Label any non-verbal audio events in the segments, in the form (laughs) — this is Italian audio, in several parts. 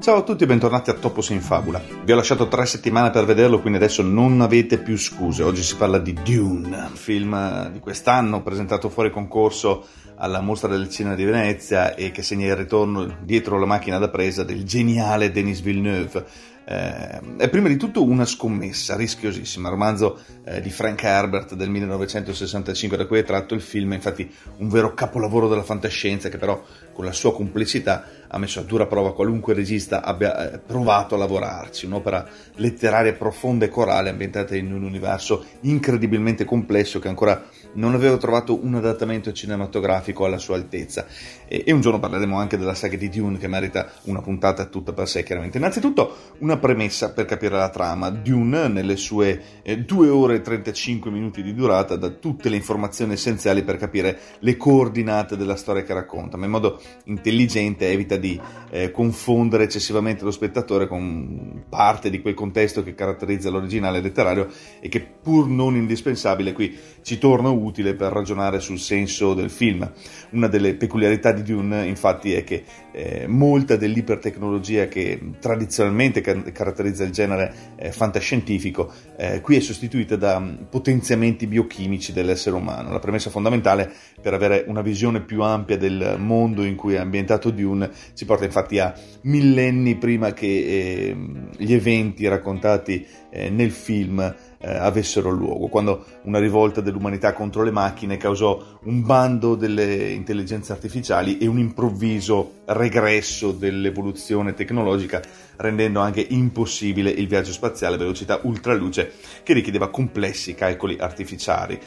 Ciao a tutti e bentornati a Topos in Fabula. Vi ho lasciato tre settimane per vederlo, quindi adesso non avete più scuse. Oggi si parla di Dune, un film di quest'anno presentato fuori concorso alla Mostra del Cinema di Venezia e che segna il ritorno dietro la macchina da presa del geniale Denis Villeneuve eh, è prima di tutto una scommessa rischiosissima, romanzo eh, di Frank Herbert del 1965 da cui è tratto il film, infatti un vero capolavoro della fantascienza che però con la sua complicità ha messo a dura prova qualunque regista abbia eh, provato a lavorarci, un'opera letteraria profonda e corale ambientata in un universo incredibilmente complesso che ancora non aveva trovato un adattamento cinematografico alla sua altezza. E, e un giorno parleremo anche della saga di Dune che merita una puntata tutta per sé, chiaramente. Innanzitutto una premessa per capire la trama. Dune, nelle sue eh, 2 ore e 35 minuti di durata, dà tutte le informazioni essenziali per capire le coordinate della storia che racconta, ma in modo intelligente evita di eh, confondere eccessivamente lo spettatore con parte di quel contesto che caratterizza l'originale letterario e che pur non indispensabile qui ci torna utile per ragionare sul senso del film. Una delle peculiarità di Dune infatti è che eh, molta dell'ipertecnologia che tradizionalmente ca- caratterizza il genere eh, fantascientifico eh, qui è sostituita da um, potenziamenti biochimici dell'essere umano. La premessa fondamentale per avere una visione più ampia del mondo in cui è ambientato Dune ci porta infatti a millenni prima che ehm, gli eventi raccontati eh, nel film eh, avessero luogo, quando una rivolta dell'umanità contro le macchine causò un bando delle intelligenze artificiali e un improvviso regresso dell'evoluzione tecnologica, rendendo anche impossibile il viaggio spaziale a velocità ultraluce che richiedeva complessi calcoli artificiali.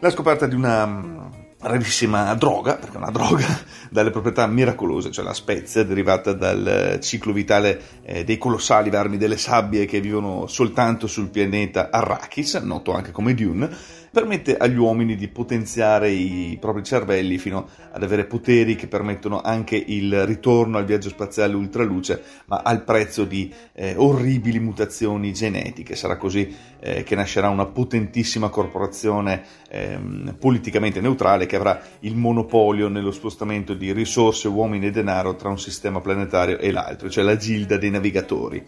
La scoperta di una rarissima droga, perché è una droga (laughs) dalle proprietà miracolose, cioè la spezia derivata dal ciclo vitale eh, dei colossali vermi delle sabbie che vivono soltanto sul pianeta Arrakis, noto anche come Dune, permette agli uomini di potenziare i propri cervelli fino ad avere poteri che permettono anche il ritorno al viaggio spaziale ultraluce, ma al prezzo di eh, orribili mutazioni genetiche. Sarà così eh, che nascerà una potentissima corporazione ehm, politicamente neutrale che avrà il monopolio nello spostamento di risorse, uomini e denaro tra un sistema planetario e l'altro, cioè la gilda dei navigatori.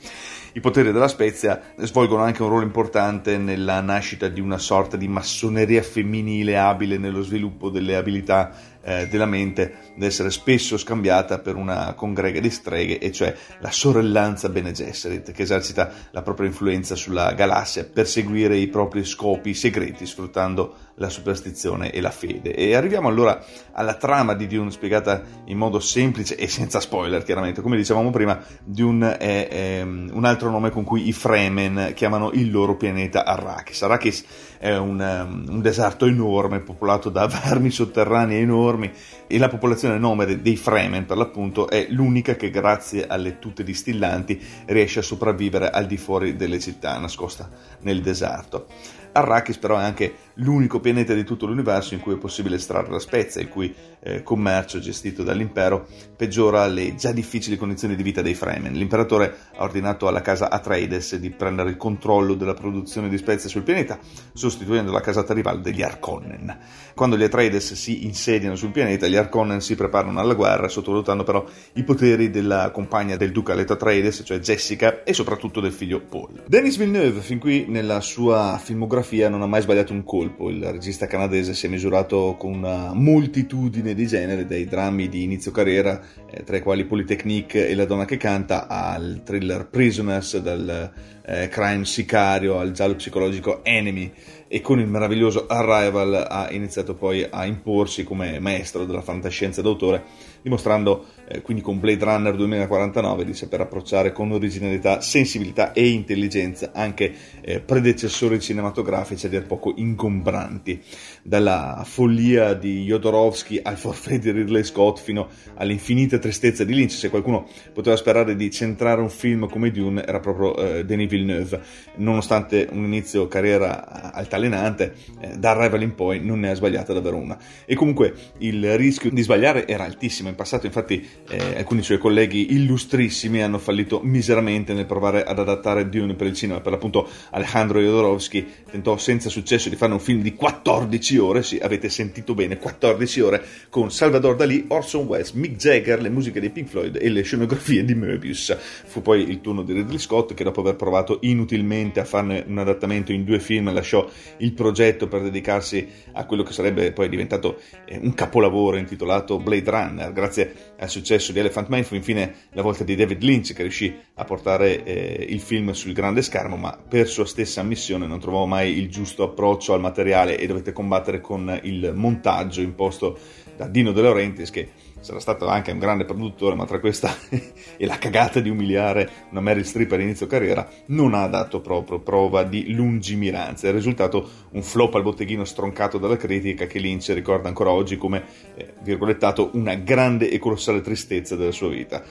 I poteri della Spezia svolgono anche un ruolo importante nella nascita di una sorta di massoneria femminile abile nello sviluppo delle abilità eh, della mente da essere spesso scambiata per una congrega di streghe, e cioè la sorellanza Bene Gesserit, che esercita la propria influenza sulla galassia per seguire i propri scopi segreti, sfruttando la superstizione e la fede. E arriviamo allora alla trama di Dune spiegata in modo semplice e senza spoiler, chiaramente. Come dicevamo prima, Dune è, è un altro nome con cui i Fremen chiamano il loro pianeta Arrakis. Arrakis è un, un deserto enorme popolato da (laughs) vermi sotterranei enormi enormi e la popolazione nomade dei Fremen per l'appunto è l'unica che grazie alle tute distillanti riesce a sopravvivere al di fuori delle città nascosta nel deserto. Arrakis però è anche l'unico pianeta di tutto l'universo in cui è possibile estrarre la spezia, il cui eh, commercio gestito dall'impero peggiora le già difficili condizioni di vita dei Fremen. L'imperatore ha ordinato alla casa Atreides di prendere il controllo della produzione di spezie sul pianeta, sostituendo la casata rivale degli Arkonnen. Quando gli Atreides si insediano sul pianeta, gli Arkonnen si preparano alla guerra, sottovalutando però i poteri della compagna del duca Leto Atreides, cioè Jessica, e soprattutto del figlio Paul. Denis Villeneuve, fin qui nella sua filmografia, non ha mai sbagliato un colpo. Il regista canadese si è misurato con una moltitudine di generi, dai drammi di inizio carriera, eh, tra i quali Polytechnique e La donna che canta, al thriller Prisoners, dal eh, crime sicario al giallo psicologico Enemy e con il meraviglioso Arrival ha iniziato poi a imporsi come maestro della fantascienza d'autore, dimostrando eh, quindi con Blade Runner 2049 di saper approcciare con originalità, sensibilità e intelligenza anche eh, predecessori cinematografici a dir poco ingombranti, dalla follia di Jodorowsky al forfait di Ridley Scott fino all'infinita tristezza di Lynch. Se qualcuno poteva sperare di centrare un film come Dune era proprio eh, Denis Villeneuve. Nonostante un inizio carriera altalenante, eh, da Arrival in poi non ne ha sbagliata davvero una. E comunque il rischio di sbagliare era altissimo. In passato, infatti, eh, alcuni suoi colleghi illustrissimi hanno fallito miseramente nel provare ad adattare Dune per il cinema. Per l'appunto, Alejandro Jodorowsky tentò senza successo di fare un film di 14 ore. Sì, avete sentito bene, 14 ore con Salvador Dalì, Orson Welles, Mick Jagger, le musiche dei Pink Floyd e le scenografie di Möbius. Fu poi il turno di Ridley Scott che dopo aver provato inutilmente a farne un adattamento in due film lasciò il progetto per dedicarsi a quello che sarebbe poi diventato eh, un capolavoro intitolato Blade Runner. Grazie al successo di Elephant Man fu infine la volta di David Lynch che riuscì a portare eh, il film sul grande schermo, ma per sua stessa ammissione non trovò mai il giusto approccio al materiale e dovette combattere con il montaggio imposto da Dino De Laurentiis che sarà stato anche un grande produttore, ma tra questa (laughs) e la cagata di umiliare una Meryl Streep all'inizio carriera, non ha dato proprio prova di lungimiranza. È risultato un flop al botteghino stroncato dalla critica che Lynch ricorda ancora oggi come, eh, virgolettato, una grande e colossale tristezza della sua vita.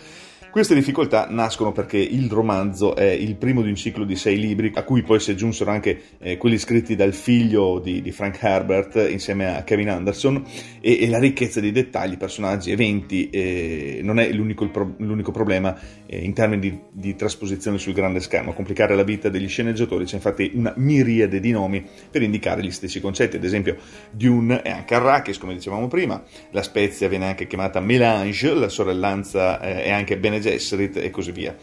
Queste difficoltà nascono perché il romanzo è il primo di un ciclo di sei libri, a cui poi si aggiunsero anche eh, quelli scritti dal figlio di, di, Frank Herbert insieme a Kevin Anderson, e, e la ricchezza di dettagli, personaggi, eventi eh, non è l'unico, pro, l'unico problema eh, in termini di, di, trasposizione sul grande schermo. A complicare la vita degli sceneggiatori c'è infatti una miriade di nomi per indicare gli stessi concetti, ad esempio Dune è anche Arrakis, come dicevamo prima, la Spezia viene anche chiamata Melange, la sorellanza eh, è anche Bene Gesserit e così via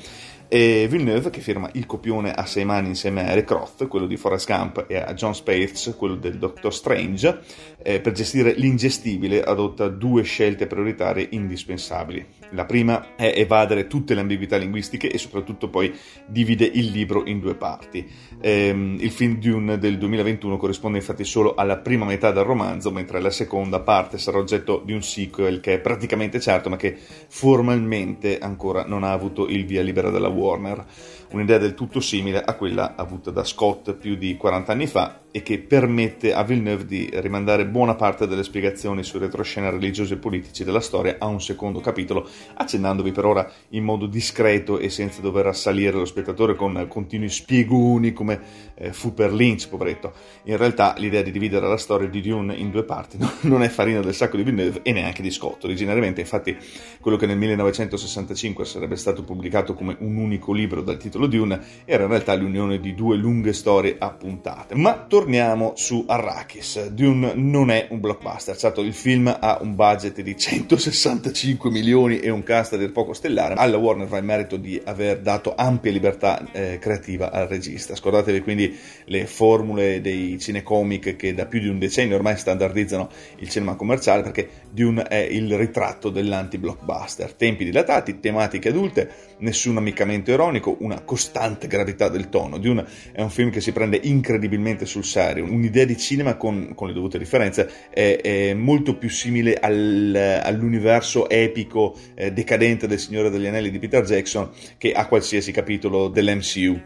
e Villeneuve che firma il copione a sei mani insieme a Eric Roth, quello di Forrest Gump, e a John Spates, quello del Doctor Strange, eh, per gestire l'ingestibile adotta due scelte prioritarie indispensabili. La prima è evadere tutte le ambiguità linguistiche e soprattutto poi divide il libro in due parti. Ehm, il film Dune del 2021 corrisponde infatti solo alla prima metà del romanzo, mentre la seconda parte sarà oggetto di un sequel che è praticamente certo ma che formalmente ancora non ha avuto il via libera della Warner. Un'idea del tutto simile a quella avuta da Scott più di 40 anni fa e che permette a Villeneuve di rimandare buona parte delle spiegazioni sui retroscena religiosi e politici della storia a un secondo capitolo, accennandovi per ora in modo discreto e senza dover assalire lo spettatore con continui spiegoni come eh, fu per Lynch, poveretto. In realtà l'idea di dividere la storia di Dune in due parti non è farina del sacco di Villeneuve e neanche di Scott. Originariamente, infatti, quello che nel 1965 sarebbe stato pubblicato come un unico libro dal titolo Dune era in realtà l'unione di due lunghe storie a puntate. Ma torniamo su Arrakis. Dune non è un blockbuster, certo il film ha un budget di 165 milioni e un cast dir poco stellare. Alla Warner va il merito di aver dato ampia libertà eh, creativa al regista. Scordatevi quindi le formule dei cinecomic che da più di un decennio ormai standardizzano il cinema commerciale perché Dune è il ritratto dell'anti-blockbuster. Tempi dilatati, tematiche adulte, nessun ammiccamento ironico, una costante gravità del tono. Dune è un film che si prende incredibilmente sul serio, un'idea di cinema con, con le dovute differenze è, è molto più simile al, all'universo epico eh, decadente del Signore degli Anelli di Peter Jackson che a qualsiasi capitolo dell'MCU.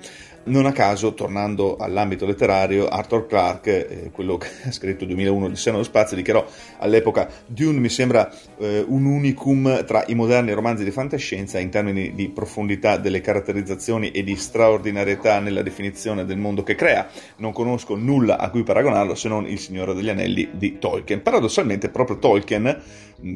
Non a caso, tornando all'ambito letterario, Arthur Clarke, eh, quello che ha scritto 2001 Il seno dello spazio, dichiarò all'epoca Dune mi sembra eh, un unicum tra i moderni romanzi di fantascienza in termini di profondità delle caratterizzazioni e di straordinarietà nella definizione del mondo che crea. Non conosco nulla a cui paragonarlo se non Il Signore degli Anelli di Tolkien. Paradossalmente, proprio Tolkien,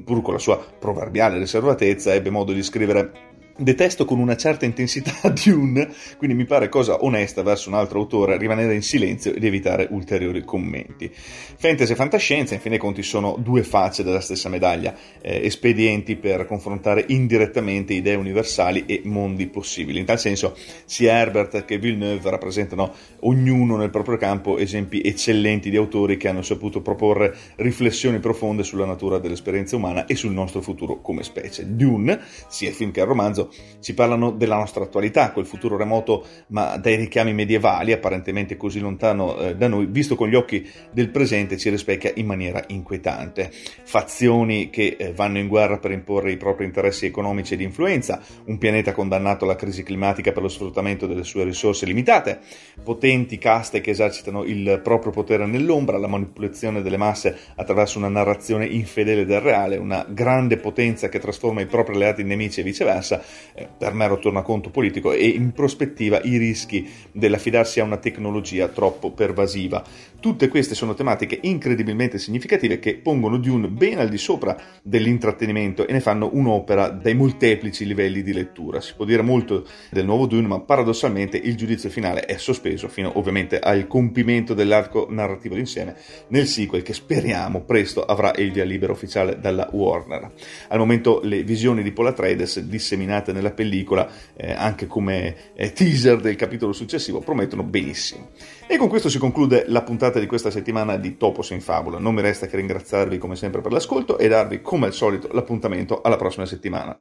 pur con la sua proverbiale riservatezza, ebbe modo di scrivere Detesto con una certa intensità (laughs) Dune, quindi mi pare cosa onesta verso un altro autore rimanere in silenzio ed evitare ulteriori commenti. Fantasy e fantascienza, in fin dei conti, sono due facce della stessa medaglia, eh, espedienti per confrontare indirettamente idee universali e mondi possibili. In tal senso, sia Herbert che Villeneuve rappresentano ognuno nel proprio campo esempi eccellenti di autori che hanno saputo proporre riflessioni profonde sulla natura dell'esperienza umana e sul nostro futuro come specie. Dune, sia il film che il romanzo, ci parlano della nostra attualità, quel futuro remoto ma dai richiami medievali, apparentemente così lontano eh, da noi, visto con gli occhi del presente ci rispecchia in maniera inquietante. Fazioni che eh, vanno in guerra per imporre i propri interessi economici e di influenza, un pianeta condannato alla crisi climatica per lo sfruttamento delle sue risorse limitate, potenti caste che esercitano il proprio potere nell'ombra, la manipolazione delle masse attraverso una narrazione infedele del reale, una grande potenza che trasforma i propri alleati in nemici e viceversa, eh, per mero tornaconto politico e in prospettiva i rischi dell'affidarsi a una tecnologia troppo pervasiva. Tutte queste sono tematiche incredibilmente significative che pongono Dune ben al di sopra dell'intrattenimento e ne fanno un'opera dai molteplici livelli di lettura. Si può dire molto del nuovo Dune, ma paradossalmente il giudizio finale è sospeso fino ovviamente al compimento dell'arco narrativo d'insieme nel sequel che speriamo presto avrà il via libera ufficiale dalla Warner. Al momento le visioni di Paul Atreides disseminate nella pellicola eh, anche come eh, teaser del capitolo successivo promettono benissimo. E con questo si conclude la puntata di questa settimana di Topos in Fabula. Non mi resta che ringraziarvi come sempre per l'ascolto e darvi come al solito l'appuntamento alla prossima settimana.